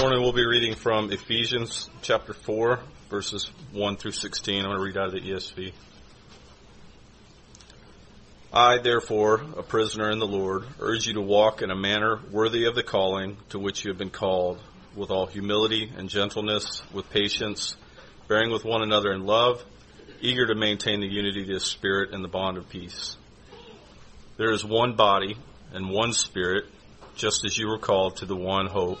morning we'll be reading from Ephesians chapter 4, verses 1 through 16. I'm going to read out of the ESV. I, therefore, a prisoner in the Lord, urge you to walk in a manner worthy of the calling to which you have been called, with all humility and gentleness, with patience, bearing with one another in love, eager to maintain the unity of the Spirit and the bond of peace. There is one body and one Spirit, just as you were called to the one hope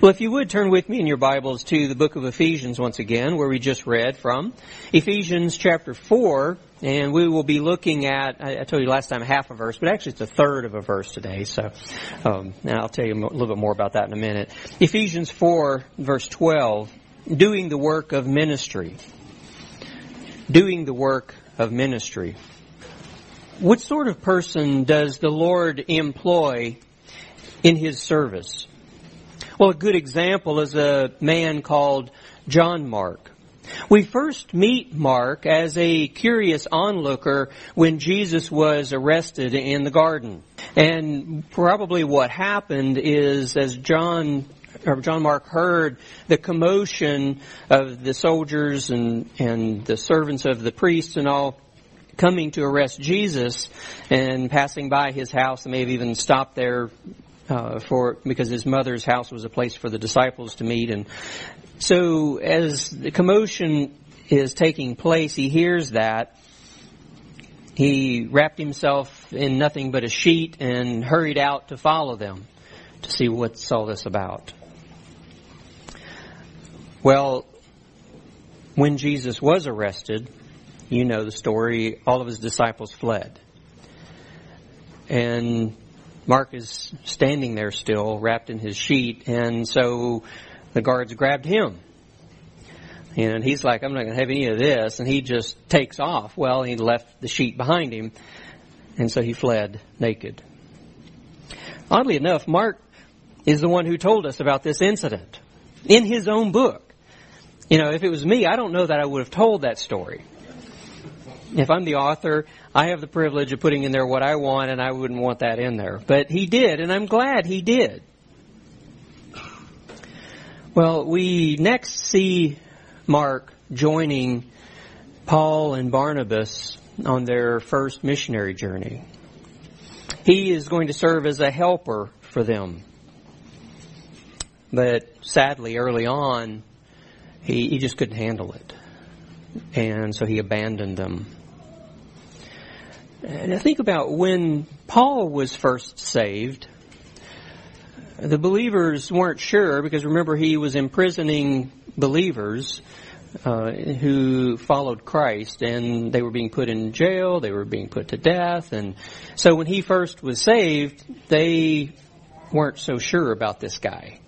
Well, if you would turn with me in your Bibles to the book of Ephesians once again, where we just read from. Ephesians chapter 4, and we will be looking at, I, told you last time half a verse, but actually it's a third of a verse today, so um, I'll tell you a little bit more about that in a minute. Ephesians 4, verse 12, doing the work of ministry. Doing the work of ministry. What sort of person does the Lord employ in His service? Well, a good example is a man called John Mark. We first meet Mark as a curious onlooker when Jesus was arrested in the garden. And probably what happened is as John or John Mark heard the commotion of the soldiers and, and the servants of the priests and all coming to arrest Jesus and passing by his house, they may have even stopped there uh, for because his mother's house was a place for the disciples to meet. And so, as the commotion is taking place, he hears that. He wrapped himself in nothing but a sheet and hurried out to follow them to see what's all this about. Well, when Jesus was arrested, you know the story, all of his disciples fled. And Mark is standing there still, wrapped in his sheet, and so the guards grabbed him. And he's like, I'm not going to have any of this. And he just takes off. Well, he left the sheet behind him, and so he fled naked. Oddly enough, Mark is the one who told us about this incident in his own book. You know, if it was me, I don't know that I would have told that story. If I'm the author, I have the privilege of putting in there what I want, and I wouldn't want that in there. But he did, and I'm glad he did. Well, we next see Mark joining Paul and Barnabas on their first missionary journey. He is going to serve as a helper for them. But sadly, early on, he, he just couldn't handle it. And so he abandoned them. And I think about when Paul was first saved, the believers weren't sure because remember he was imprisoning believers uh, who followed Christ and they were being put in jail, they were being put to death. And so when he first was saved, they weren't so sure about this guy.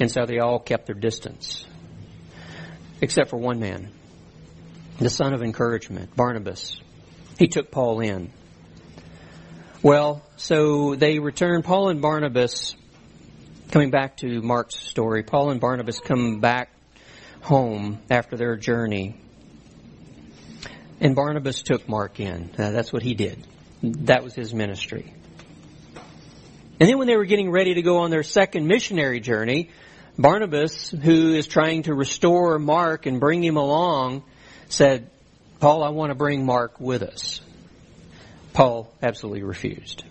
And so they all kept their distance. Except for one man, the son of encouragement, Barnabas. He took Paul in. Well, so they returned. Paul and Barnabas, coming back to Mark's story, Paul and Barnabas come back home after their journey. And Barnabas took Mark in. Uh, that's what he did. That was his ministry. And then when they were getting ready to go on their second missionary journey, Barnabas, who is trying to restore Mark and bring him along, said, Paul, I want to bring Mark with us. Paul absolutely refused.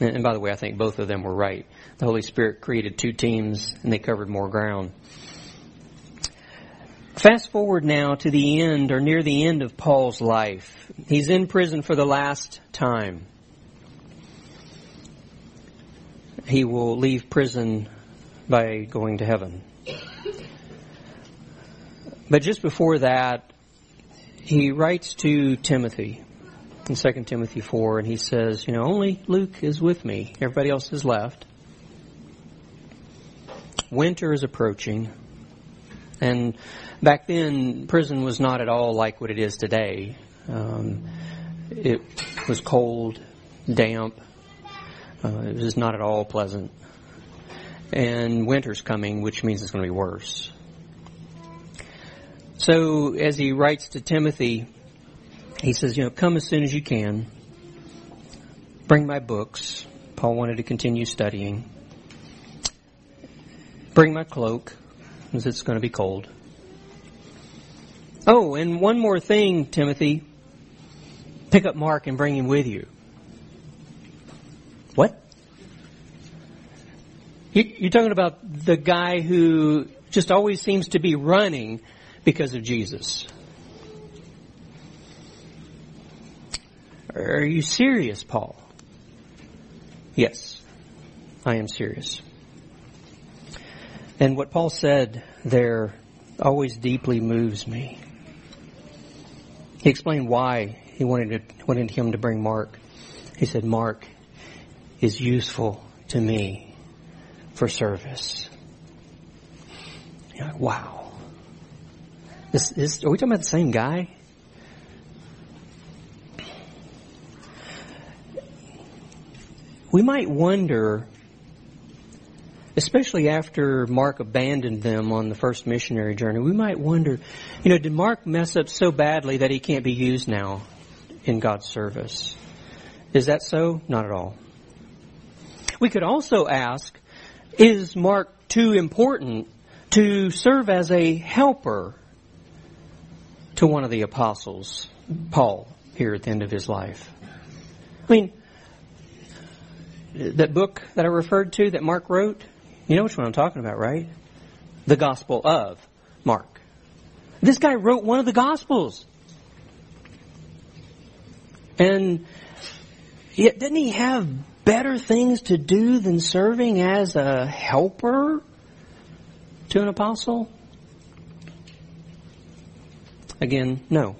And by the way, I think both of them were right. The Holy Spirit created two teams and they covered more ground. Fast forward now to the end or near the end of Paul's life. He's in prison for the last time. He will leave prison by going to heaven. But just before that, he writes to Timothy in 2 Timothy 4, and he says, You know, only Luke is with me. Everybody else has left. Winter is approaching. And back then, prison was not at all like what it is today. Um, it was cold, damp. Uh, it was not at all pleasant. And winter's coming, which means it's going to be worse. So, as he writes to Timothy, he says, you know, come as soon as you can. Bring my books. Paul wanted to continue studying. Bring my cloak, because it's going to be cold. Oh, and one more thing, Timothy. Pick up Mark and bring him with you. What? You're talking about the guy who just always seems to be running because of Jesus. Are you serious, Paul? Yes, I am serious. And what Paul said there always deeply moves me. He explained why he wanted, to, wanted him to bring Mark. He said, Mark is useful to me for service. Like, wow. This, this, are we talking about the same guy? we might wonder, especially after Mark abandoned them on the first missionary journey, we might wonder, you know, did Mark mess up so badly that he can't be used now in God's service? Is that so? Not at all. We could also ask, is Mark too important to serve as a helper to one of the apostles, Paul, here at the end of his life? I mean, that book that I referred to that Mark wrote, you know which one I'm talking about, right? The Gospel of Mark. This guy wrote one of the Gospels. And yet, didn't he have better things to do than serving as a helper to an apostle? Again, no.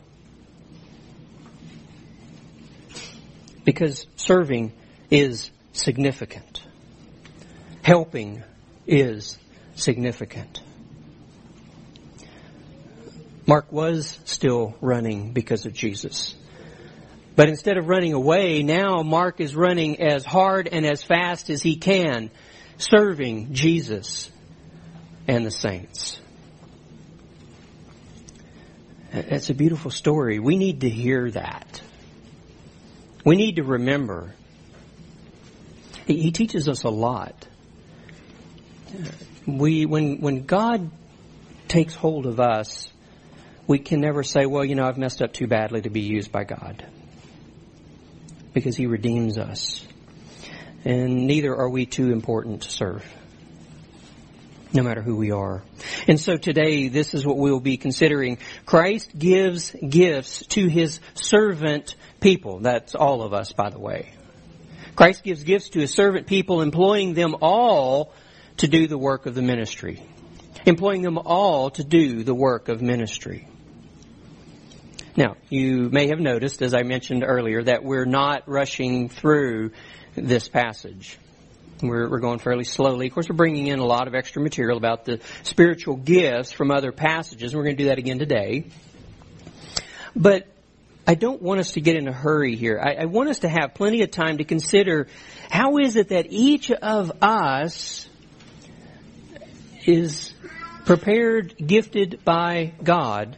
Because serving is significant. Helping is significant. Mark was still running because of Jesus. But instead of running away, now Mark is running as hard and as fast as he can, serving Jesus and the saints. It's a beautiful story. We need to hear that. We need to remember he, he teaches us a lot. Uh, we, when, when God takes hold of us, we can never say, well, you know, I've messed up too badly to be used by God. Because He redeems us. And neither are we too important to serve. No matter who we are. And so today, this is what we'll be considering. Christ gives gifts to His servant people. That's all of us, by the way. Christ gives gifts to his servant people, employing them all to do the work of the ministry. Employing them all to do the work of ministry. Now, you may have noticed, as I mentioned earlier, that we're not rushing through this passage. We're, we're, going fairly slowly. Of course, we're bringing in a lot of extra material about the spiritual gifts from other passages. We're going to do that again today. But I don't want us to get in a hurry here. I, I, want us to have plenty of time to consider how is it that each of us is prepared, gifted by God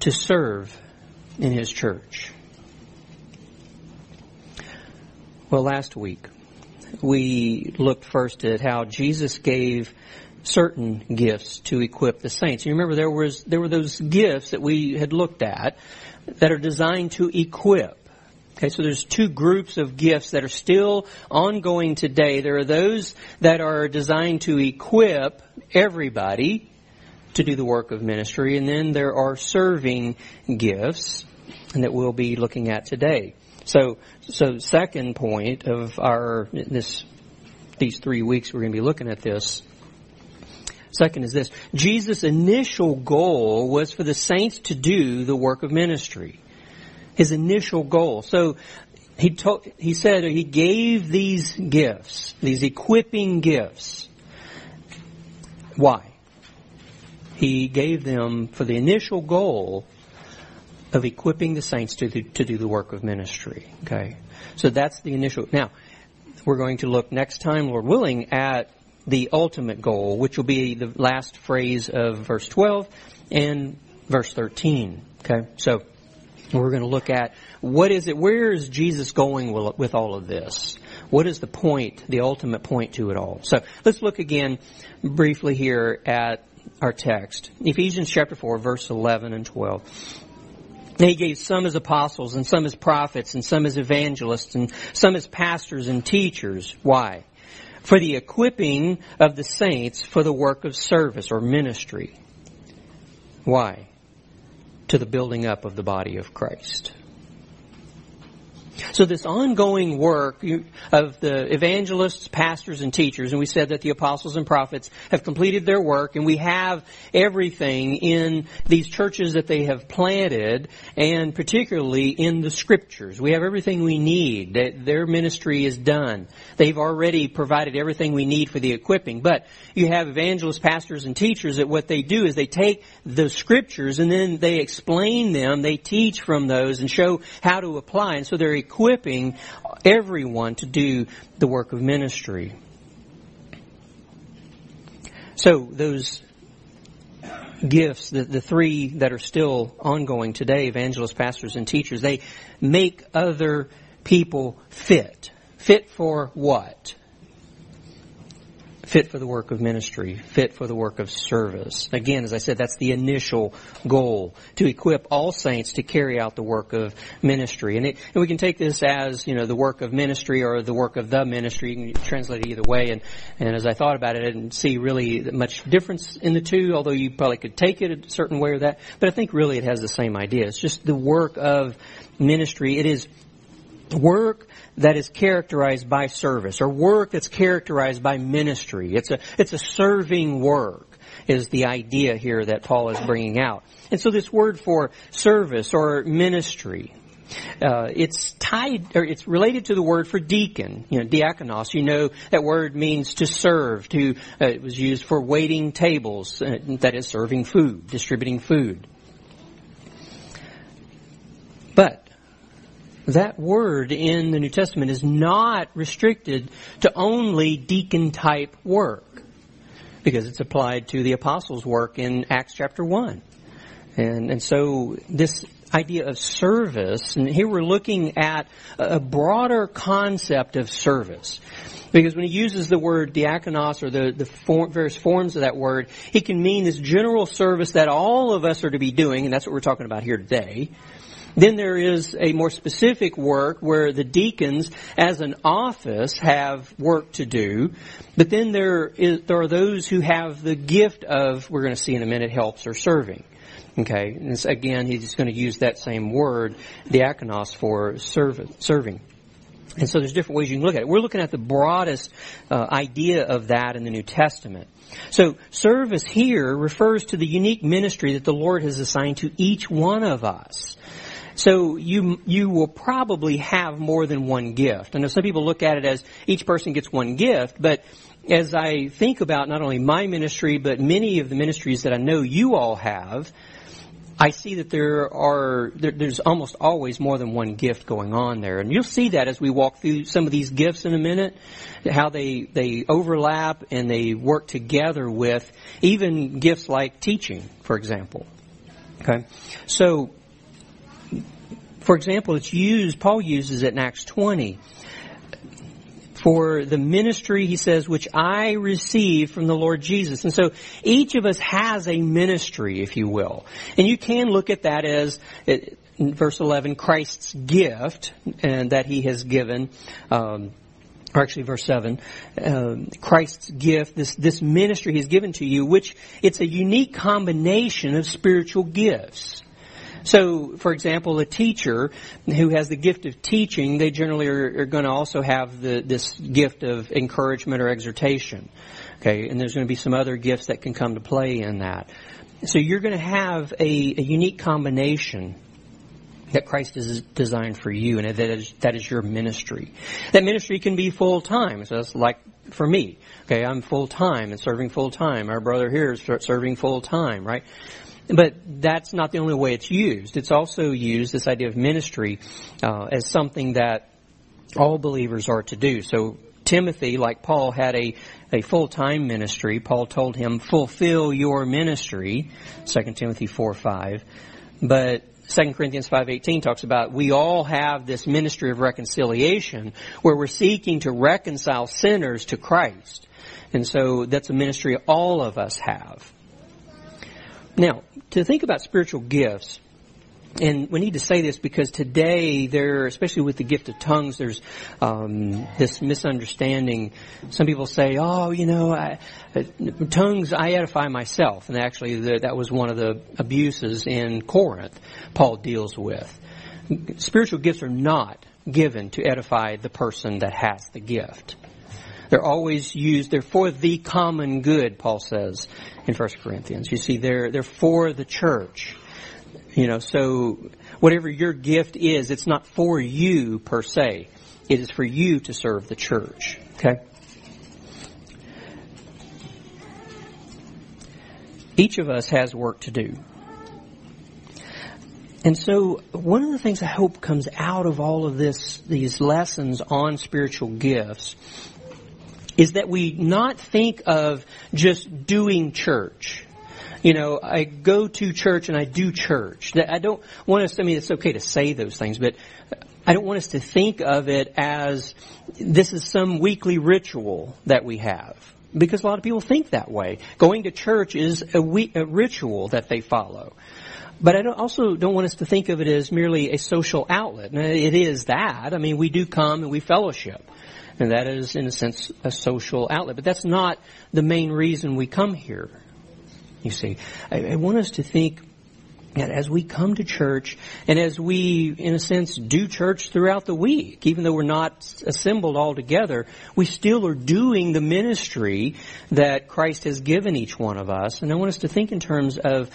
to serve in His church. Well, last week we looked first at how Jesus gave certain gifts to equip the saints. You remember there was there were those gifts that we had looked at that are designed to equip. Okay, so there's two groups of gifts that are still ongoing today. There are those that are designed to equip everybody to do the work of ministry, and then there are serving gifts, and that we'll be looking at today. So, so second point of our this these three weeks we're going to be looking at this Second is this. Jesus' initial goal was for the saints to do the work of ministry. His initial goal. So he told, he said he gave these gifts, these equipping gifts. Why? He gave them for the initial goal of equipping the saints to, to do the work of ministry. Okay. So that's the initial. Now, we're going to look next time, Lord willing, at the ultimate goal, which will be the last phrase of verse 12 and verse 13. Okay, so we're going to look at what is it, where is Jesus going with all of this? What is the point, the ultimate point to it all? So let's look again briefly here at our text. Ephesians chapter 4, verse 11 and 12. He gave some as apostles and some as prophets and some as evangelists and some as pastors and teachers. Why? for the equipping of the saints for the work of service or ministry. Why? To the building up of the body of Christ. So this ongoing work of the evangelists, pastors, and teachers, and we said that the apostles and prophets have completed their work, and we have everything in these churches that they have planted, and particularly in the scriptures. We have everything we need. That their ministry is done. They've already provided everything we need for the equipping. But you have evangelists, pastors, and teachers that what they do is they take the scriptures and then they explain them, they teach from those and show how to apply. And so they're equipping everyone to do the work of ministry. So those gifts, the, the three that are still ongoing today, evangelists, pastors, and teachers, they make other people fit. Fit for what? Fit for the work of ministry, fit for the work of service. Again, as I said, that's the initial goal, to equip all saints to carry out the work of ministry. And, it, and we can take this as, you know, the work of ministry or the work of the ministry. You can translate it either way. And, and as I thought about it, I didn't see really much difference in the two, although you probably could take it a certain way or that. But I think really it has the same idea. It's just the work of ministry. It is work that is characterized by service or work that's characterized by ministry. It's a, it's a serving work is the idea here that Paul is bringing out. And so this word for service or ministry, uh, it's tied or it's related to the word for deacon. You know, diakonos. You know that word means to serve. To uh, it was used for waiting tables. Uh, that is serving food, distributing food. But that word in the New Testament is not restricted to only deacon type work because it's applied to the apostles' work in Acts chapter 1. And, and so this idea of service, and here we're looking at a broader concept of service. Because when he uses the word diakonos or the, the form, various forms of that word, he can mean this general service that all of us are to be doing, and that's what we're talking about here today. Then there is a more specific work where the deacons, as an office, have work to do. But then there is, there are those who have the gift of, we're going to see in a minute, helps or serving. Okay, and again, he's going to use that same word, diakonos, for serv- serving. And so there's different ways you can look at it. We're looking at the broadest uh, idea of that in the New Testament. So service here refers to the unique ministry that the Lord has assigned to each one of us. So you you will probably have more than one gift. I know some people look at it as each person gets one gift, but as I think about not only my ministry but many of the ministries that I know you all have, I see that there are there, there's almost always more than one gift going on there, and you'll see that as we walk through some of these gifts in a minute, how they they overlap and they work together with even gifts like teaching, for example. Okay? So, for example, it's used, Paul uses it in Acts 20. For the ministry, he says, which I received from the Lord Jesus. And so each of us has a ministry, if you will. And you can look at that as, verse 11, Christ's gift, and that he has given. Um, or actually verse 7, uh, Christ's gift, this, this ministry he's given to you, which it's a unique combination of spiritual gifts. So, for example, a teacher who has the gift of teaching, they generally are, are going to also have the, this gift of encouragement or exhortation. Okay, and there's going to be some other gifts that can come to play in that. So you're going to have a, a unique combination that Christ is designed for you, and that is, that is your ministry. That ministry can be full time. So that's like for me. Okay, I'm full time and serving full time. Our brother here is serving full time, right? But that's not the only way it's used. It's also used, this idea of ministry, uh, as something that all believers are to do. So Timothy, like Paul, had a, a full-time ministry. Paul told him, fulfill your ministry, 2 Timothy 4, 5. But 2 Corinthians 5:18 talks about we all have this ministry of reconciliation where we're seeking to reconcile sinners to Christ. And so that's a ministry all of us have. Now, to think about spiritual gifts, and we need to say this because today there, especially with the gift of tongues, there's um, this misunderstanding. Some people say, "Oh, you know, I, tongues, I edify myself," and actually, the, that was one of the abuses in Corinth. Paul deals with spiritual gifts are not given to edify the person that has the gift. They're always used, they're for the common good, Paul says in 1 Corinthians. You see, they're, they're for the church. You know, so whatever your gift is, it's not for you per se. It is for you to serve the church. Okay? Each of us has work to do. And so one of the things I hope comes out of all of this, these lessons on spiritual gifts is that we not think of just doing church. You know, I go to church and I do church. I don't want us, I mean, it's okay to say those things, but I don't want us to think of it as this is some weekly ritual that we have. Because a lot of people think that way. Going to church is a, we, a ritual that they follow. But I don't, also don't want us to think of it as merely a social outlet. It is that. I mean, we do come and we fellowship. And that is, in a sense, a social outlet. But that's not the main reason we come here. You see, I, I want us to think that as we come to church and as we, in a sense, do church throughout the week, even though we're not assembled all together, we still are doing the ministry that Christ has given each one of us. And I want us to think in terms of,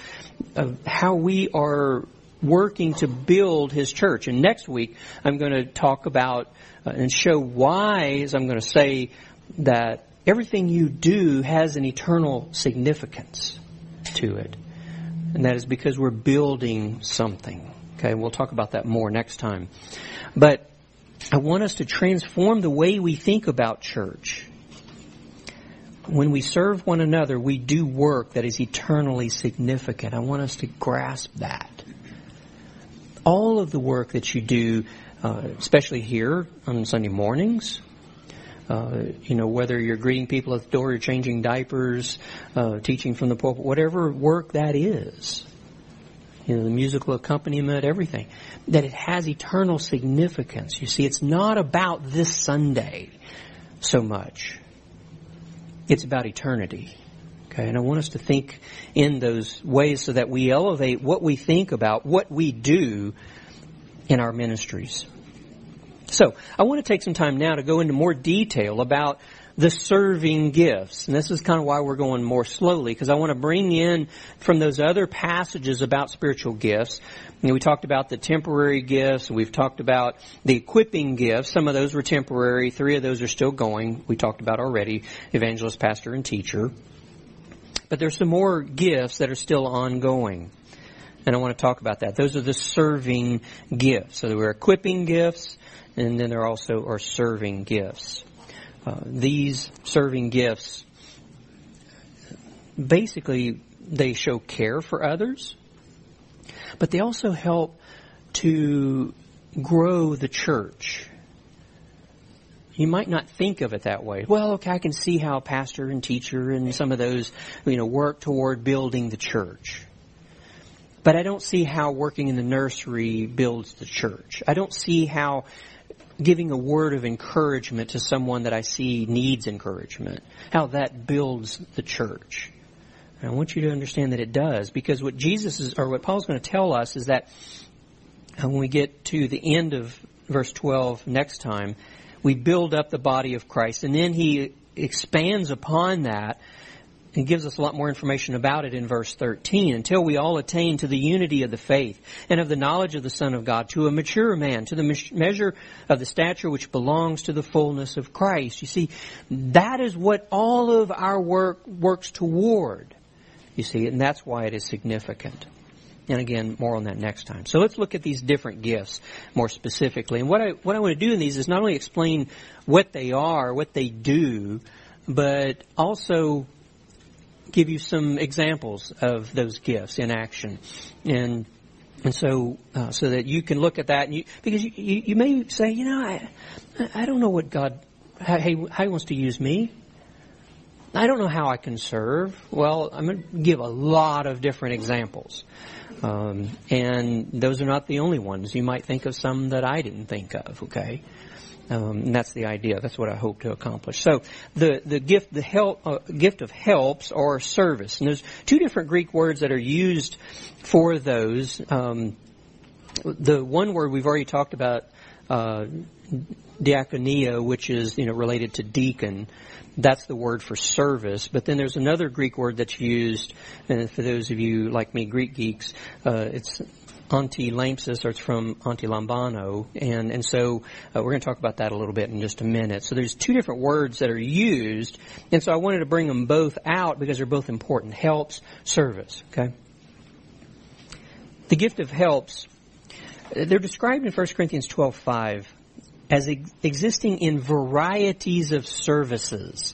of how we are working to build His church. And next week, I'm going to talk about uh, and show why, as I'm going to say, that everything you do has an eternal significance to it. And that is because we're building something. Okay, we'll talk about that more next time. But I want us to transform the way we think about church. When we serve one another, we do work that is eternally significant. I want us to grasp that. All of the work that you do uh, especially here on Sunday mornings. Uh, you know, whether you're greeting people at the door, you're changing diapers, uh, teaching from the pulpit, whatever work that is, you know, the musical accompaniment, everything, that it has eternal significance. You see, it's not about this Sunday so much. It's about eternity. Okay, and I want us to think in those ways so that we elevate what we think about, what we do in our ministries. So, I want to take some time now to go into more detail about the serving gifts. And this is kind of why we're going more slowly, because I want to bring in from those other passages about spiritual gifts. You know, we talked about the temporary gifts, we've talked about the equipping gifts. Some of those were temporary, three of those are still going. We talked about already evangelist, pastor, and teacher. But there's some more gifts that are still ongoing. And I want to talk about that. Those are the serving gifts. So there were equipping gifts, and then there also are serving gifts. Uh, these serving gifts, basically, they show care for others. but they also help to grow the church. You might not think of it that way. Well, okay, I can see how pastor and teacher and some of those, you know, work toward building the church. But I don't see how working in the nursery builds the church. I don't see how giving a word of encouragement to someone that I see needs encouragement, how that builds the church. And I want you to understand that it does, because what Jesus is, or what Paul's going to tell us is that uh, when we get to the end of verse 12 next time, we build up the body of Christ, and then he expands upon that and gives us a lot more information about it in verse 13. Until we all attain to the unity of the faith and of the knowledge of the Son of God, to a mature man, to the measure of the stature which belongs to the fullness of Christ. You see, that is what all of our work works toward. You see, and that's why it is significant. And again, more on that next time. So let's look at these different gifts more specifically. And what I, what I want to do in these is not only explain what they are, what they do, but also give you some examples of those gifts in action, and and so uh, so that you can look at that, and you, because you, you, you may say, you know, I I don't know what God how, how He wants to use me. I don't know how I can serve. Well, I'm going to give a lot of different examples. Um, and those are not the only ones. You might think of some that I didn't think of, okay? Um, and that's the idea. That's what I hope to accomplish. So the the gift the help uh, gift of helps or service. And there's two different Greek words that are used for those. Um, the one word we've already talked about, uh, diakonia, which is you know related to deacon. That's the word for service. But then there's another Greek word that's used, and for those of you like me, Greek geeks, uh, it's anti-lampsis, or it's from anti-lambano, and and so uh, we're going to talk about that a little bit in just a minute. So there's two different words that are used, and so I wanted to bring them both out because they're both important: helps, service. Okay. The gift of helps, they're described in 1 Corinthians 12:5 as ex- existing in varieties of services,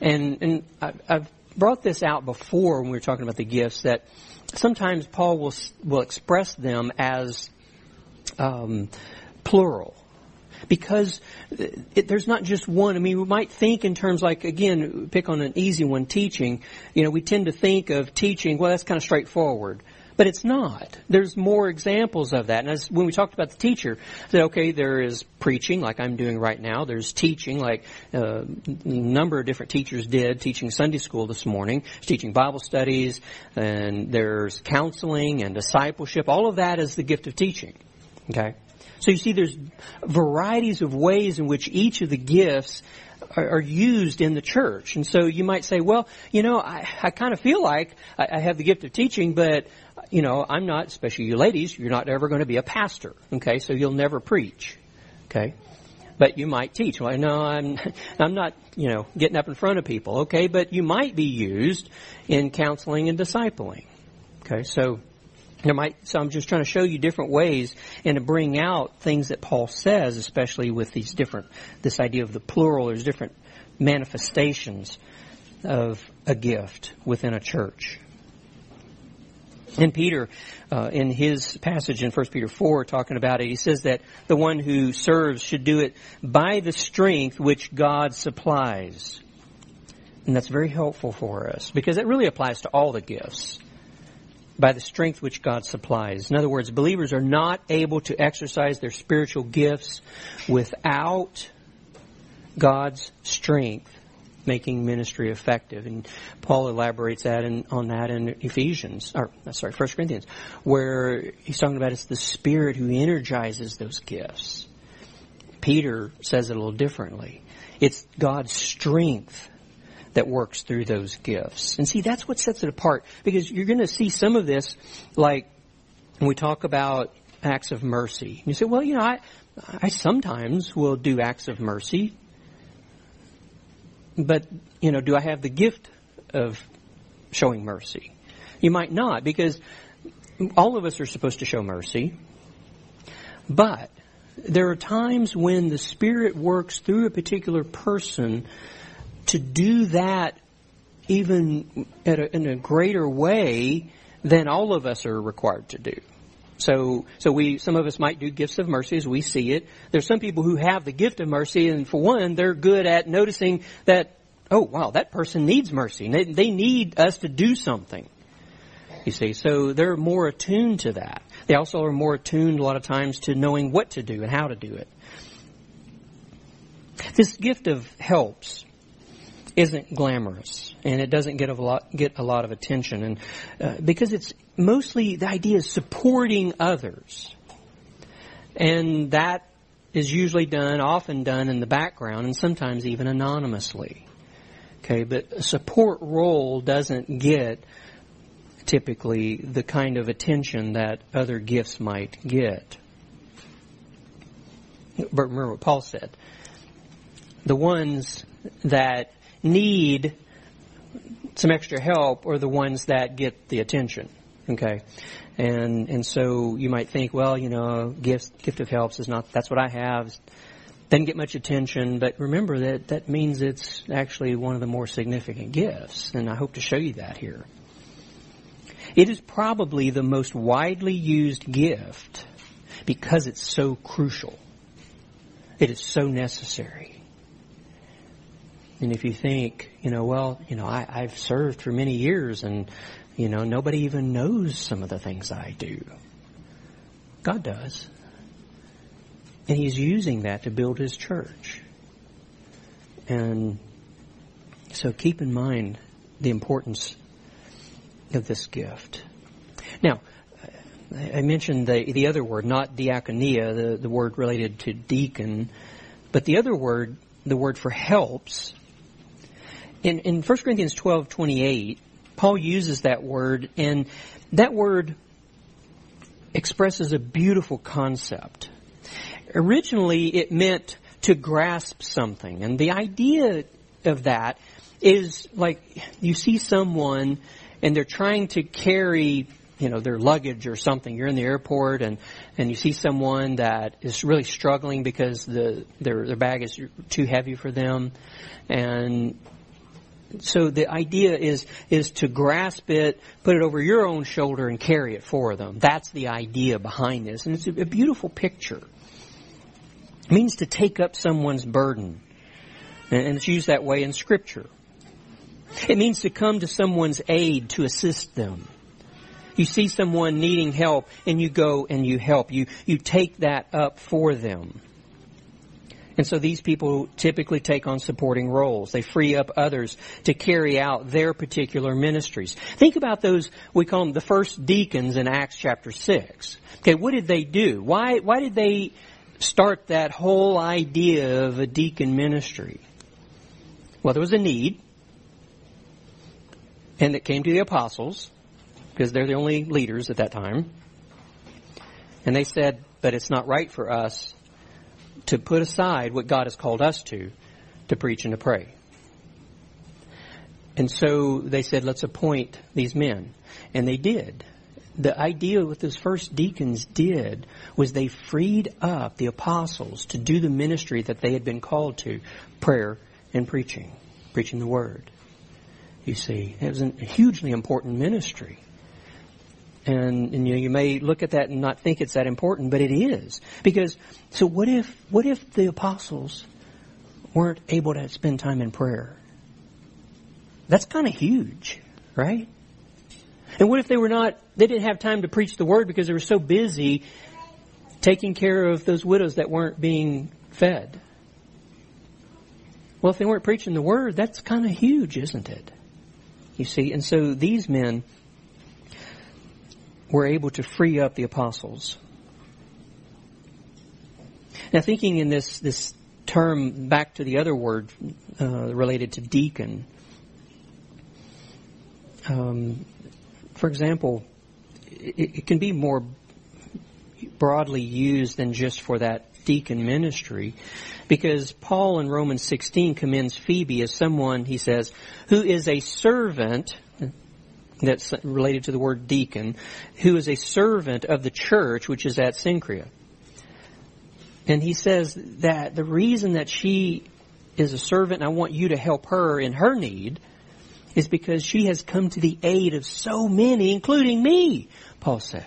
and and I've brought this out before when we were talking about the gifts that sometimes Paul will will express them as um, plural because it, there's not just one. I mean, we might think in terms like again, pick on an easy one, teaching. You know, we tend to think of teaching. Well, that's kind of straightforward. But it's not. There's more examples of that. And as when we talked about the teacher, that okay, there is preaching like I'm doing right now. There's teaching like uh, a number of different teachers did teaching Sunday school this morning, teaching Bible studies, and there's counseling and discipleship. All of that is the gift of teaching. Okay. So you see, there's varieties of ways in which each of the gifts are, used in the church. And so you might say, well, you know, I, I kind of feel like I, I have the gift of teaching, but you know, I'm not, especially you ladies, you're not ever going to be a pastor. Okay, so you'll never preach. Okay, but you might teach. Well, no, I'm, I'm not, you know, getting up in front of people. Okay, but you might be used in counseling and discipling. Okay, so there might, so I'm just trying to show you different ways and to bring out things that Paul says, especially with these different, this idea of the plural. There's different manifestations of a gift within a church. And Peter, uh, in his passage in 1 Peter 4, talking about it, he says that the one who serves should do it by the strength which God supplies. And that's very helpful for us because it really applies to all the gifts. By the strength which God supplies. In other words, believers are not able to exercise their spiritual gifts without God's strength making ministry effective. And Paul elaborates that in, on that in Ephesians, or uh, sorry, First Corinthians, where he's talking about it's the Spirit who energizes those gifts. Peter says it a little differently. It's God's strength that works through those gifts. And see, that's what sets it apart. Because you're going to see some of this, like when we talk about acts of mercy. You say, well, you know, I, I sometimes will do acts of mercy but, you know, do I have the gift of showing mercy? You might not, because all of us are supposed to show mercy. But there are times when the Spirit works through a particular person to do that even a, in a greater way than all of us are required to do. So, so we, some of us might do gifts of mercy as we see it. There's some people who have the gift of mercy, and for one, they're good at noticing that, oh wow, that person needs mercy. They, they need us to do something. You see, so they're more attuned to that. They also are more attuned a lot of times to knowing what to do and how to do it. This gift of helps isn't glamorous and it doesn't get a lot get a lot of attention. And uh, because it's mostly the idea is supporting others. And that is usually done often done in the background and sometimes even anonymously. Okay but a support role doesn't get typically the kind of attention that other gifts might get. But remember what Paul said. The ones that need some extra help are the ones that get the attention. Okay, and and so you might think, well, you know, gift gift of helps is not that's what I have. Doesn't get much attention, but remember that that means it's actually one of the more significant gifts, and I hope to show you that here. It is probably the most widely used gift because it's so crucial. It is so necessary. And if you think, you know, well, you know, I, I've served for many years and, you know, nobody even knows some of the things I do. God does. And He's using that to build His church. And so keep in mind the importance of this gift. Now, I mentioned the, the other word, not diaconia, the, the word related to deacon, but the other word, the word for helps, in, in 1 Corinthians 12, 28, Paul uses that word, and that word expresses a beautiful concept. Originally, it meant to grasp something, and the idea of that is like you see someone and they're trying to carry you know their luggage or something you're in the airport and and you see someone that is really struggling because the their their bag is too heavy for them and so the idea is is to grasp it, put it over your own shoulder, and carry it for them. That's the idea behind this, and it's a, a beautiful picture. It means to take up someone's burden, and, and it's used that way in Scripture. It means to come to someone's aid to assist them. You see someone needing help, and you go and you help. You you take that up for them. And so these people typically take on supporting roles. They free up others to carry out their particular ministries. Think about those, we call them the first deacons in Acts chapter 6. Okay, what did they do? Why, why did they start that whole idea of a deacon ministry? Well, there was a need, and it came to the apostles, because they're the only leaders at that time. And they said, but it's not right for us to put aside what God has called us to, to preach and to pray. And so they said, let's appoint these men. And they did. The idea what those first deacons did was they freed up the apostles to do the ministry that they had been called to, prayer and preaching, preaching the word. You see, it was a hugely important ministry. And, and you, know, you may look at that and not think it's that important, but it is. Because, so what if, what if the apostles weren't able to spend time in prayer? That's kind of huge, right? And what if they were not, they didn't have time to preach the word because they were so busy taking care of those widows that weren't being fed? Well, if they weren't preaching the word, that's kind of huge, isn't it? You see, and so these men, were able to free up the apostles. Now, thinking in this this term back to the other word uh, related to deacon. Um, for example, it, it, can be more broadly used than just for that deacon ministry, because Paul in Romans 16 commends Phoebe as someone, he says, who is a servant that's related to the word deacon, who is a servant of the church, which is at Cenchrea. And he says that the reason that she is a servant and I want you to help her in her need is because she has come to the aid of so many, including me, Paul said.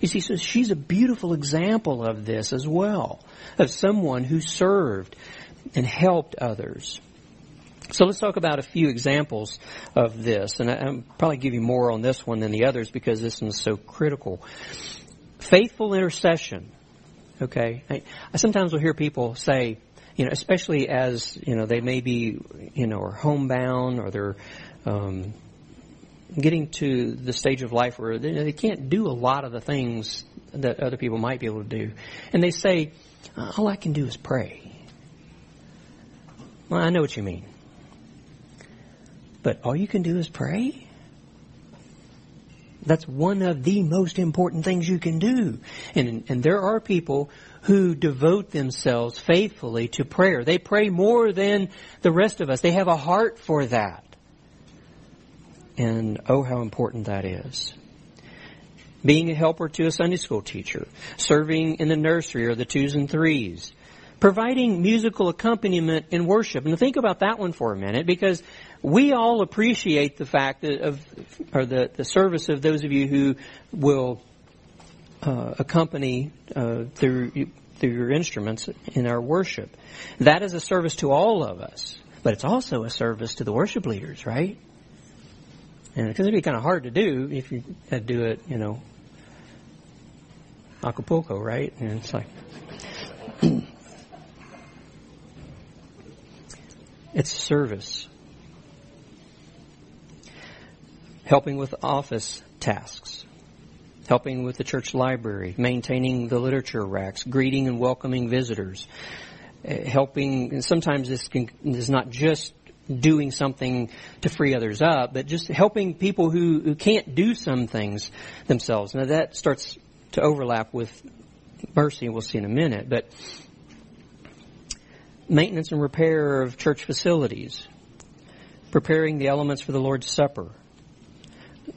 You see, so she's a beautiful example of this as well, of someone who served and helped others. So let's talk about a few examples of this, and I, will probably give you more on this one than the others because this one is so critical. Faithful intercession. Okay, I, I sometimes will hear people say, you know, especially as you know they may be, you know, are homebound or they're um, getting to the stage of life where they, they can't do a lot of the things that other people might be able to do, and they say, all I can do is pray. Well, I know what you mean. But all you can do is pray? That's one of the most important things you can do. And, and there are people who devote themselves faithfully to prayer. They pray more than the rest of us. They have a heart for that. And oh, how important that is. Being a helper to a Sunday school teacher, serving in the nursery or the twos and threes, providing musical accompaniment in worship. And think about that one for a minute because we all appreciate the fact of, or the, the service of those of you who will uh, accompany uh, through through your instruments in our worship. That is a service to all of us, but it's also a service to the worship leaders, right? And it's going to be kind of hard to do if you had to do it, you know, Acapulco, right? And it's like. it's service. Helping with office tasks, helping with the church library, maintaining the literature racks, greeting and welcoming visitors, eh, helping, and sometimes this can, is not just doing something to free others up, but just helping people who, who can't do some things themselves. Now that starts to overlap with mercy, we'll see in a minute, but maintenance and repair of church facilities, preparing the elements for the Lord's Supper,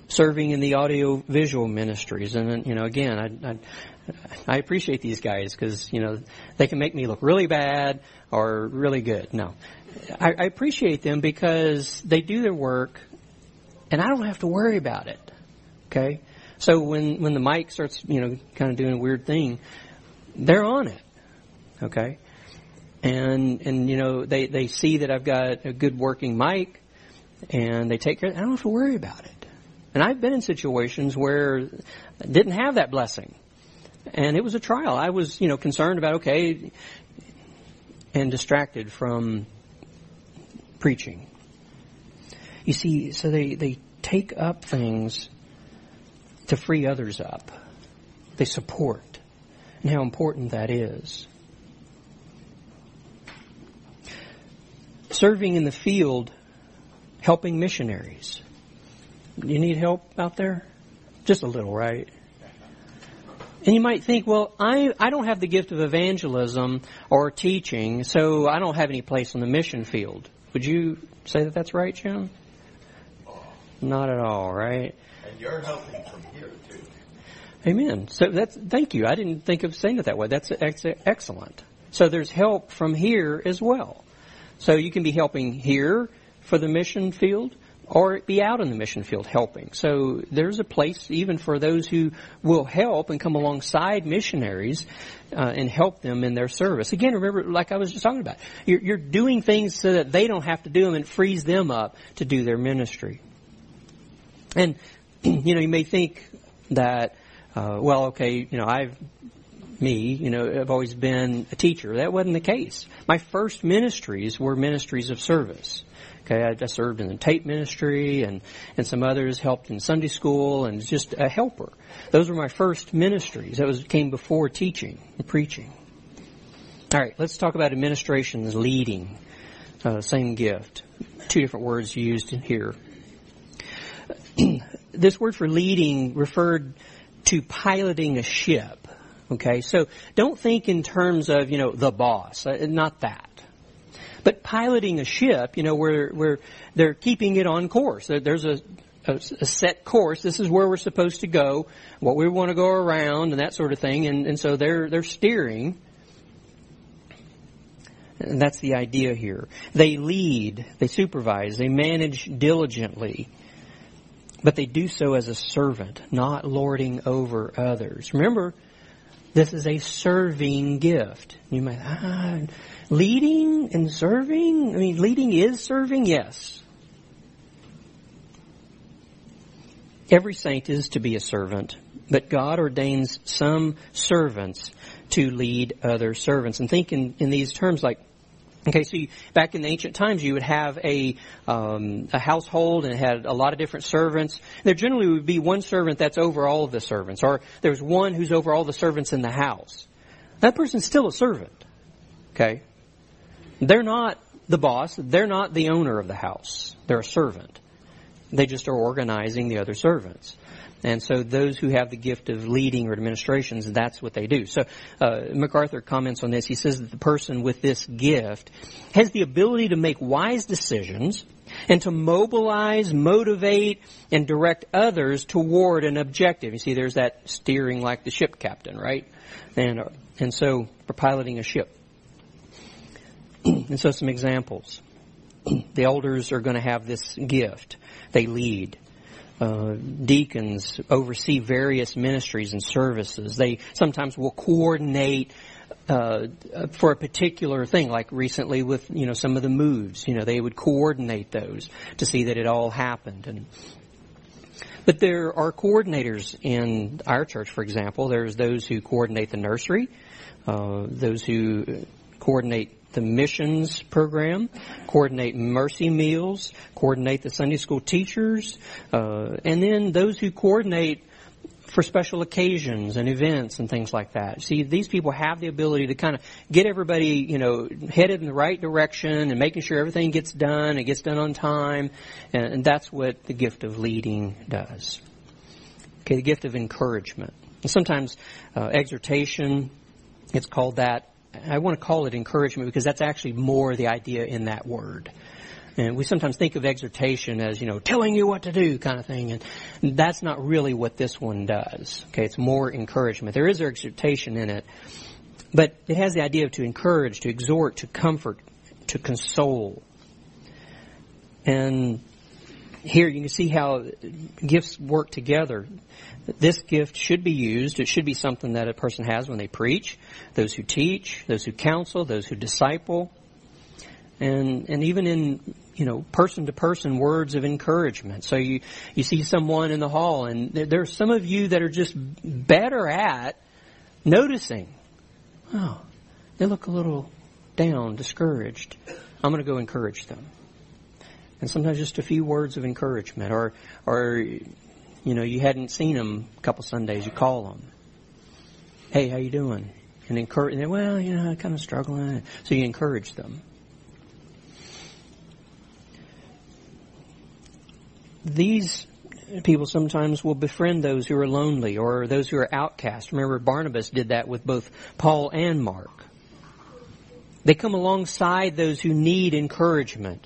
serving in the audio visual ministries. And, you know, again, I, I, I appreciate these guys because, you know, they can make me look really bad or really good. No. I, I appreciate them because they do their work and I don't have to worry about it. Okay? So when, when the mic starts, you know, kind of doing a weird thing, they're on it. Okay? And, and, you know, they, they see that I've got a good working mic and they take care of it. I don't have to worry about it. And I've been in situations where I didn't have that blessing. And it was a trial. I was, you know, concerned about, okay, and distracted from preaching. You see, so they, they take up things to free others up. They support. And how important that is. Serving in the field, helping missionaries. You need help out there? Just a little, right? And you might think, well, I, I don't have the gift of evangelism or teaching, so I don't have any place on the mission field. Would you say that that's right, Jim? Not at all, right? And you're helping from here too. Amen. So that's thank you. I didn't think of saying it that way. That's, that's excellent. So there's help from here as well. So you can be helping here for the mission field or be out in the mission field helping. So there's a place even for those who will help and come alongside missionaries uh, and help them in their service. Again, remember, like I was just talking about, you're, you're doing things so that they don't have to do them and frees them up to do their ministry. And you know, you may think that, uh, well, okay, you know, I've me, you know, I've always been a teacher. That wasn't the case. My first ministries were ministries of service. Okay, I, I served in the tape ministry and, and some others helped in Sunday school and just a helper. Those were my first ministries. That was came before teaching and preaching. All right, let's talk about administration leading. Uh, same gift. Two different words used here. this word for leading referred to piloting a ship. Okay, so don't think in terms of, you know, the boss. Uh, not that. But piloting a ship, you know, where, where they're keeping it on course. There's a, a, set course. This is where we're supposed to go, what we want to go around, and that sort of thing. And, and so they're, they're steering. And that's the idea here. They lead, they supervise, they manage diligently. but they do so as a servant, not lording over others. Remember, this is a serving gift. You might, ah, leading and serving? I mean, leading is serving? Yes. Every saint is to be a servant, but God ordains some servants to lead other servants. And think in, in these terms like Okay, you, back in the ancient times, you would have a um, a household and it had a lot of different servants. There generally would be one servant that's over all of the servants, or there's one who's over all the servants in the house. That person's still a servant. Okay, they're not the boss. They're not the owner of the house. They're a servant. They just are organizing the other servants. And so those who have the gift of leading or administrations, that's what they do. So uh, MacArthur comments on this. He says that the person with this gift has the ability to make wise decisions and to mobilize, motivate, and direct others toward an objective. You see, there's that steering like the ship captain, right? And, and so for piloting a ship. and so some examples. the elders are going to have this gift. They lead uh, deacons oversee various ministries and services. They sometimes will coordinate uh, for a particular thing, like recently with you know some of the moves. You know they would coordinate those to see that it all happened. And but there are coordinators in our church, for example. There's those who coordinate the nursery, uh, those who coordinate the missions program, coordinate mercy meals, coordinate the Sunday school teachers, uh, and then those who coordinate for special occasions and events and things like that. See, these people have the ability to kind of get everybody, you know, headed in the right direction and making sure everything gets done, it gets done on time, and, and that's what the gift of leading does. Okay, the gift of encouragement. And sometimes uh, exhortation, it's called that I want to call it encouragement because that's actually more the idea in that word. And we sometimes think of exhortation as, you know, telling you what to do kind of thing. And that's not really what this one does. Okay, it's more encouragement. There is exhortation in it, but it has the idea of to encourage, to exhort, to comfort, to console. And here you can see how gifts work together. This gift should be used. It should be something that a person has when they preach, those who teach, those who counsel, those who disciple, and and even in you know person to person words of encouragement. So you you see someone in the hall, and there, are some of you that are just better at noticing. Oh, they look a little down, discouraged. I'm going to go encourage them and sometimes just a few words of encouragement, or or you know you hadn't seen them a couple Sundays, you call them, hey, how you doing? And encourage them. Well, you know, kind of struggling. So you encourage them. These people sometimes will befriend those who are lonely or those who are outcast. Remember, Barnabas did that with both Paul and Mark. They come alongside those who need encouragement.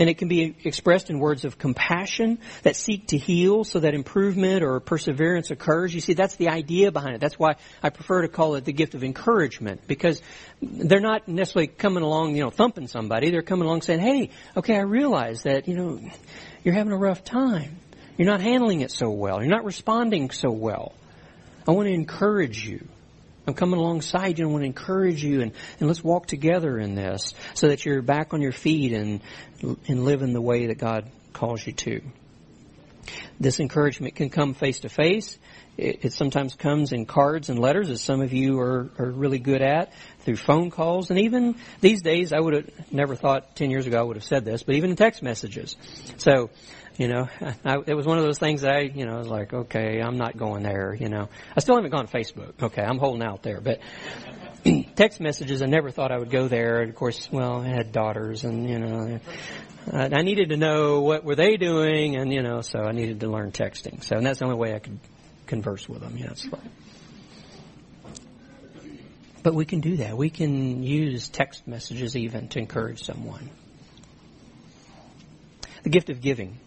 And it can be expressed in words of compassion that seek to heal so that improvement or perseverance occurs. You see, that's the idea behind it. That's why I prefer to call it the gift of encouragement because they're not necessarily coming along, you know, thumping somebody. They're coming along saying, hey, okay, I realize that, you know, you're having a rough time. You're not handling it so well. You're not responding so well. I want to encourage you. I'm coming alongside you and want to encourage you and, and let's walk together in this so that you're back on your feet and, and live in the way that God calls you to. This encouragement can come face to face. It sometimes comes in cards and letters, as some of you are, are really good at, through phone calls, and even these days, I would have never thought 10 years ago I would have said this, but even in text messages. So, you know, I, it was one of those things that I, you know, was like, okay, I'm not going there. You know, I still haven't gone to Facebook. Okay, I'm holding out there, but text messages, I never thought I would go there. And of course, well, I had daughters, and you know, uh, I needed to know what were they doing, and you know, so I needed to learn texting. So, and that's the only way I could converse with them. You know, it's like. But we can do that. We can use text messages even to encourage someone. The gift of giving.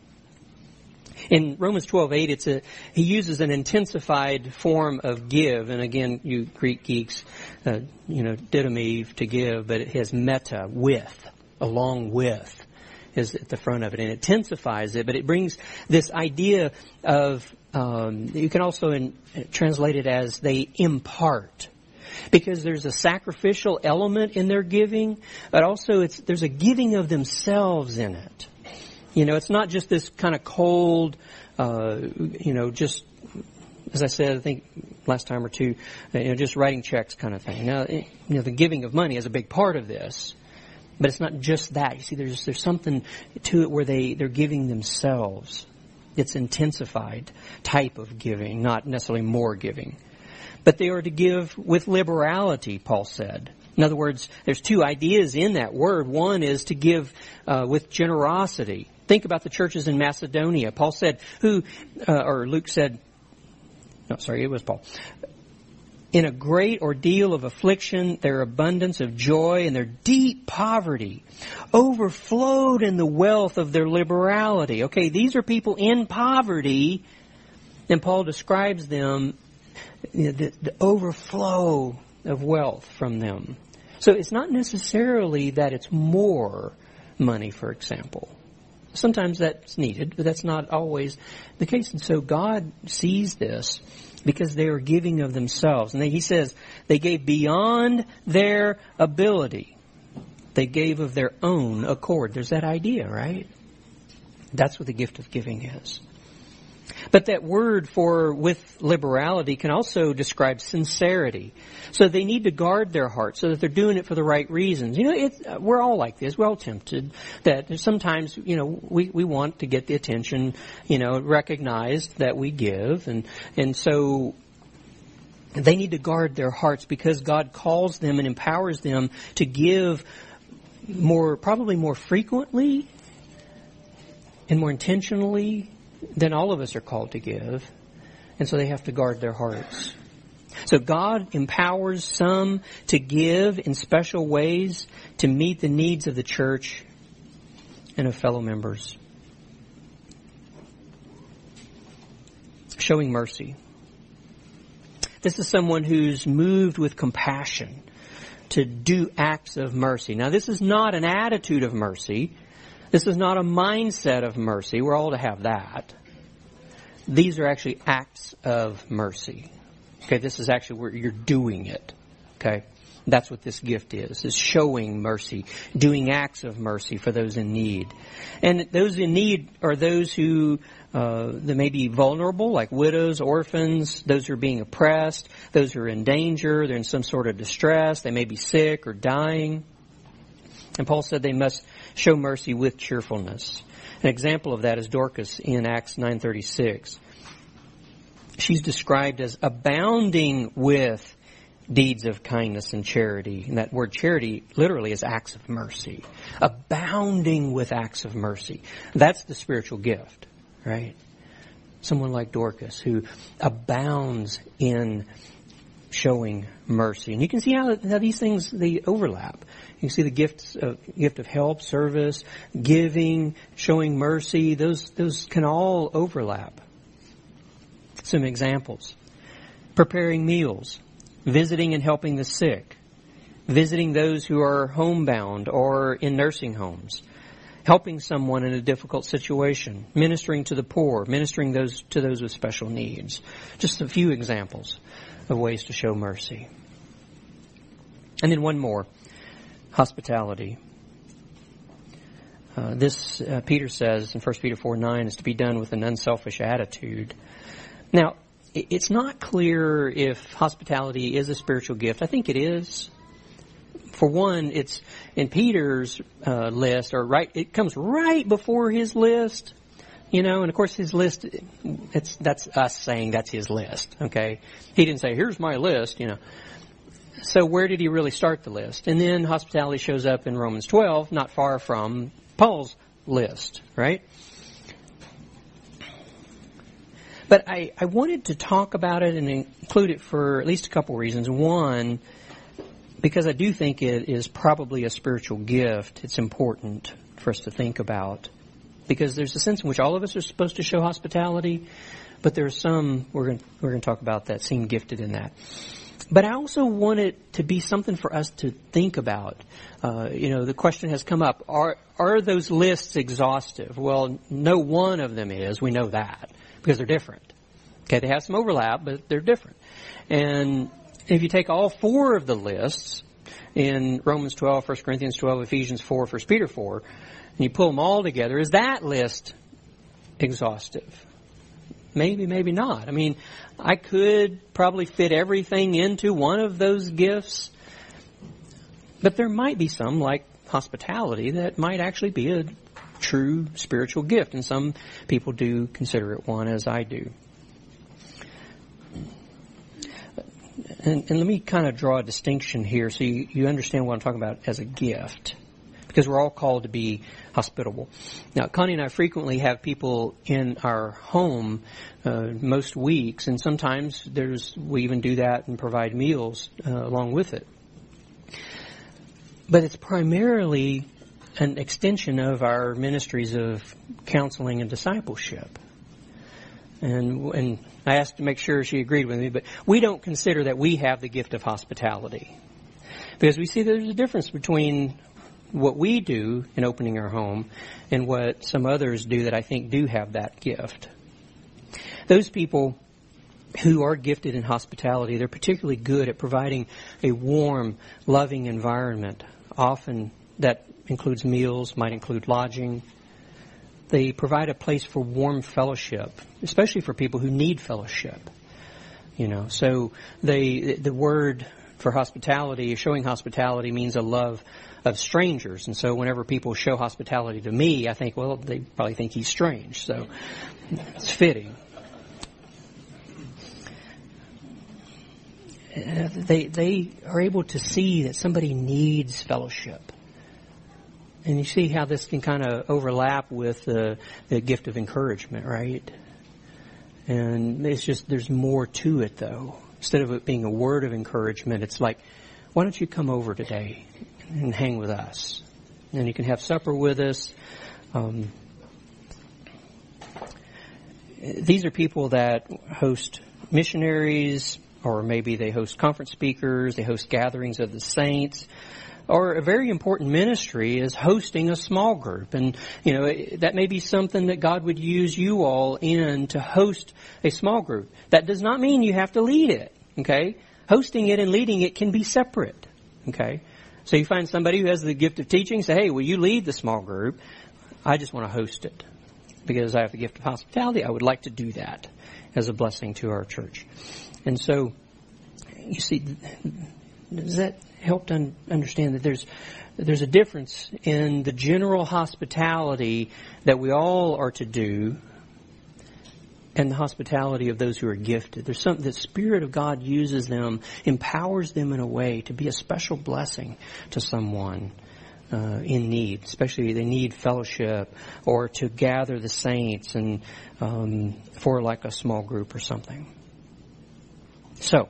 In Romans 12:8, it's a he uses an intensified form of give, and again, you Greek geeks, uh, you know, didomi to give, but it has meta with, along with. is at the front of it and it intensifies it, but it brings this idea of, um, you can also in, translate it as they impart. Because there's a sacrificial element in their giving, but also it's, there's a giving of themselves in it. You know, it's not just this kind of cold, uh, you know, just as I said, I think last time or two, you know, just writing checks kind of thing. Now, you know, the giving of money is a big part of this, but it's not just that. You see, there's there's something to it where they they're giving themselves. It's intensified type of giving, not necessarily more giving. But they are to give with liberality, Paul said. In other words, there's two ideas in that word. One is to give uh, with generosity. Think about the churches in Macedonia. Paul said, "Who," uh, or Luke said, "No, sorry, it was Paul." In a great ordeal of affliction, their abundance of joy and their deep poverty overflowed in the wealth of their liberality. Okay, these are people in poverty, and Paul describes them, you know, the, the overflow of wealth from them. So it's not necessarily that it's more money, for example. Sometimes that's needed, but that's not always the case. And so God sees this because they are giving of themselves. And he says they gave beyond their ability. They gave of their own accord. There's that idea, right? That's what the gift of giving is. But that word for with liberality can also describe sincerity. So they need to guard their heart so that they're doing it for the right reasons. You know, it's, uh, we're all like this. We're all tempted that sometimes, you know, we, we want to get the attention, you know, recognized that we give. And, and so they need to guard their hearts because God calls them and empowers them to give more, probably more frequently and more intentionally than all of us are called to give. And so they have to guard their hearts. So God empowers some to give in special ways to meet the needs of the church and of fellow members. Showing mercy. This is someone who's moved with compassion to do acts of mercy. Now this is not an attitude of mercy. This is not a mindset of mercy. We're all to have that. These are actually acts of mercy. Okay, this is actually where you're doing it. Okay? That's what this gift is, is showing mercy, doing acts of mercy for those in need. And those in need are those who, uh, they may be vulnerable, like widows, orphans, those who are being oppressed, those who are in danger, they're in some sort of distress, they may be sick or dying. And Paul said they must show mercy with cheerfulness. An example of that is Dorcas in Acts 936. She's described as abounding with deeds of kindness and charity. And that word charity literally is acts of mercy. Abounding with acts of mercy. That's the spiritual gift, right? Someone like Dorcas who abounds in showing mercy. And you can see how, how these things, they overlap. You see the gifts of, gift of help, service, giving, showing mercy. Those, those can all overlap. Some examples. Preparing meals, visiting and helping the sick, visiting those who are homebound or in nursing homes, helping someone in a difficult situation, ministering to the poor, ministering those to those with special needs. Just a few examples of ways to show mercy. And then one more, hospitality. Uh, this, uh, Peter says in 1 Peter 4 9, is to be done with an unselfish attitude. Now, it's not clear if hospitality is a spiritual gift. I think it is. For one, it's in Peter's uh, list, or right, it comes right before his list. You know, and of course his list, it's, that's us saying that's his list, okay? He didn't say, here's my list, you know. So where did he really start the list? And then hospitality shows up in Romans 12, not far from Paul's list, right? But I, I wanted to talk about it and include it for at least a couple reasons. One, because I do think it is probably a spiritual gift. It's important for us to think about. Because there's a sense in which all of us are supposed to show hospitality, but there are some, we're going, we're going to talk about that, seem gifted in that. But I also want it to be something for us to think about. Uh, you know, the question has come up: Are are those lists exhaustive? Well, no one of them is. We know that because they're different. Okay, they have some overlap, but they're different. And if you take all four of the lists in Romans 12, 1 Corinthians 12, Ephesians 4, 1 Peter 4, and you pull them all together, is that list exhaustive? Maybe, maybe not. I mean, I could probably fit everything into one of those gifts, but there might be some, like hospitality, that might actually be a true spiritual gift, and some people do consider it one, as I do. And, and let me kind of draw a distinction here so you, you understand what I'm talking about as a gift. Because we're all called to be hospitable. Now, Connie and I frequently have people in our home uh, most weeks, and sometimes there's we even do that and provide meals uh, along with it. But it's primarily an extension of our ministries of counseling and discipleship. And, and I asked to make sure she agreed with me, but we don't consider that we have the gift of hospitality. Because we see there's a difference between what we do in opening our home and what some others do that I think do have that gift. Those people who are gifted in hospitality, they're particularly good at providing a warm, loving environment. Often that includes meals, might include lodging, they provide a place for warm fellowship, especially for people who need fellowship. You know, so they the word for hospitality, showing hospitality means a love of strangers. And so whenever people show hospitality to me, I think, well, they probably think he's strange. So it's fitting. Uh, they, they are able to see that somebody needs fellowship. And you see how this can kind of overlap with the, the gift of encouragement, right? And it's just, there's more to it though. Instead of it being a word of encouragement, it's like, why don't you come over today and hang with us? And you can have supper with us. Um, these are people that host missionaries, or maybe they host conference speakers, they host gatherings of the saints or a very important ministry is hosting a small group. And, you know, that may be something that God would use you all in to host a small group. That does not mean you have to lead it, okay? Hosting it and leading it can be separate, okay? So you find somebody who has the gift of teaching, say, hey, will you lead the small group? I just want to host it because I have the gift of hospitality. I would like to do that as a blessing to our church. And so, you see, does that help to understand that there's there's a difference in the general hospitality that we all are to do and the hospitality of those who are gifted. There's something the Spirit of God uses them, empowers them in a way to be a special blessing to someone uh, in need, especially they need fellowship or to gather the saints and um, for like a small group or something. So,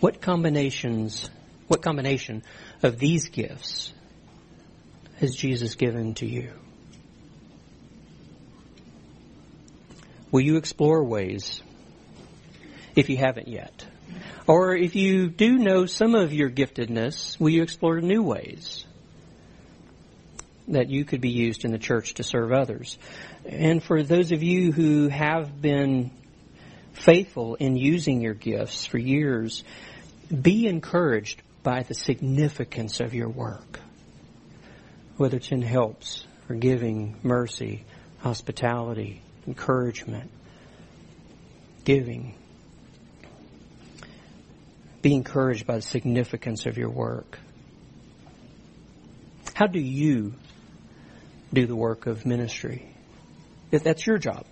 What combinations, what combination of these gifts has Jesus given to you? Will you explore ways if you haven't yet? Or if you do know some of your giftedness, will you explore new ways that you could be used in the church to serve others? And for those of you who have been faithful in using your gifts for years, be encouraged by the significance of your work, whether it's in helps, forgiving, mercy, hospitality, encouragement, giving. Be encouraged by the significance of your work. How do you do the work of ministry? If that's your job.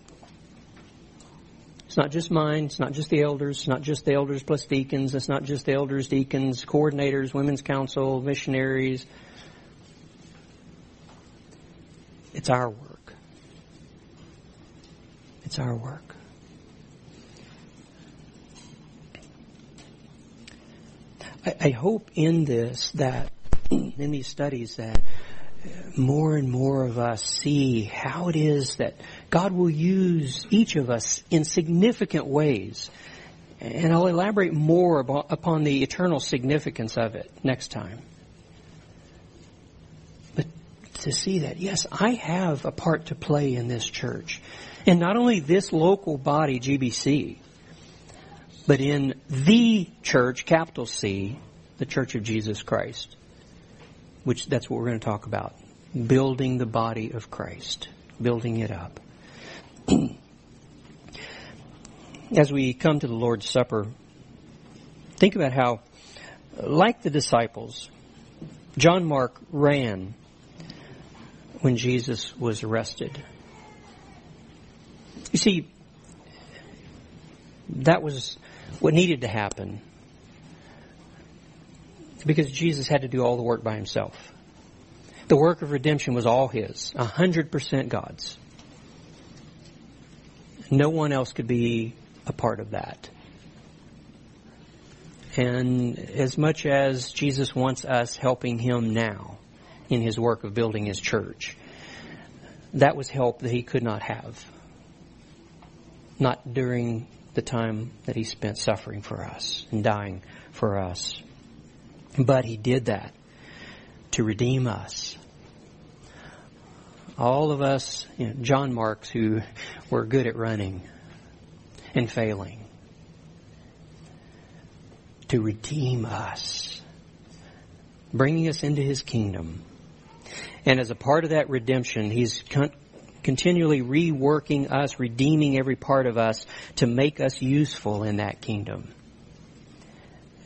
It's not just mine. It's not just the elders. It's not just the elders plus deacons. It's not just the elders, deacons, coordinators, women's council, missionaries. It's our work. It's our work. I, I hope in this that, in these studies, that uh, more and more of us see how it is that God will use each of us in significant ways. And I'll elaborate more upon the eternal significance of it next time. But to see that, yes, I have a part to play in this church. And not only this local body, GBC, but in the church, capital C, the Church of Jesus Christ. Which that's what we're going to talk about. Building the body of Christ. Building it up. As we come to the Lord's Supper, think about how, like the disciples, John Mark ran when Jesus was arrested. You see, that was what needed to happen because Jesus had to do all the work by himself. The work of redemption was all his, 100% God's. No one else could be a part of that. And as much as Jesus wants us helping him now in his work of building his church, that was help that he could not have. Not during the time that he spent suffering for us and dying for us. But he did that to redeem us. All of us, you know, John Marks, who were good at running and failing, to redeem us, bringing us into his kingdom. And as a part of that redemption, he's continually reworking us, redeeming every part of us to make us useful in that kingdom.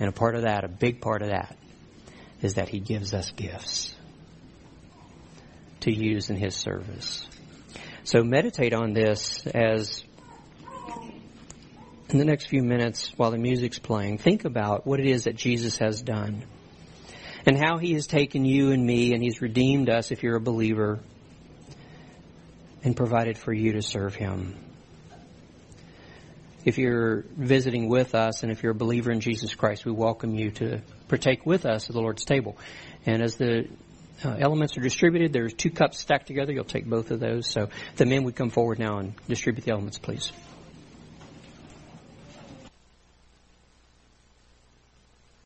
And a part of that, a big part of that, is that He gives us gifts to use in His service. So meditate on this as in the next few minutes while the music's playing, think about what it is that Jesus has done and how He has taken you and me and He's redeemed us if you're a believer and provided for you to serve Him. If you're visiting with us and if you're a believer in Jesus Christ, we welcome you to partake with us at the Lord's table. And as the uh, elements are distributed, there's two cups stacked together. You'll take both of those. So the men would come forward now and distribute the elements, please.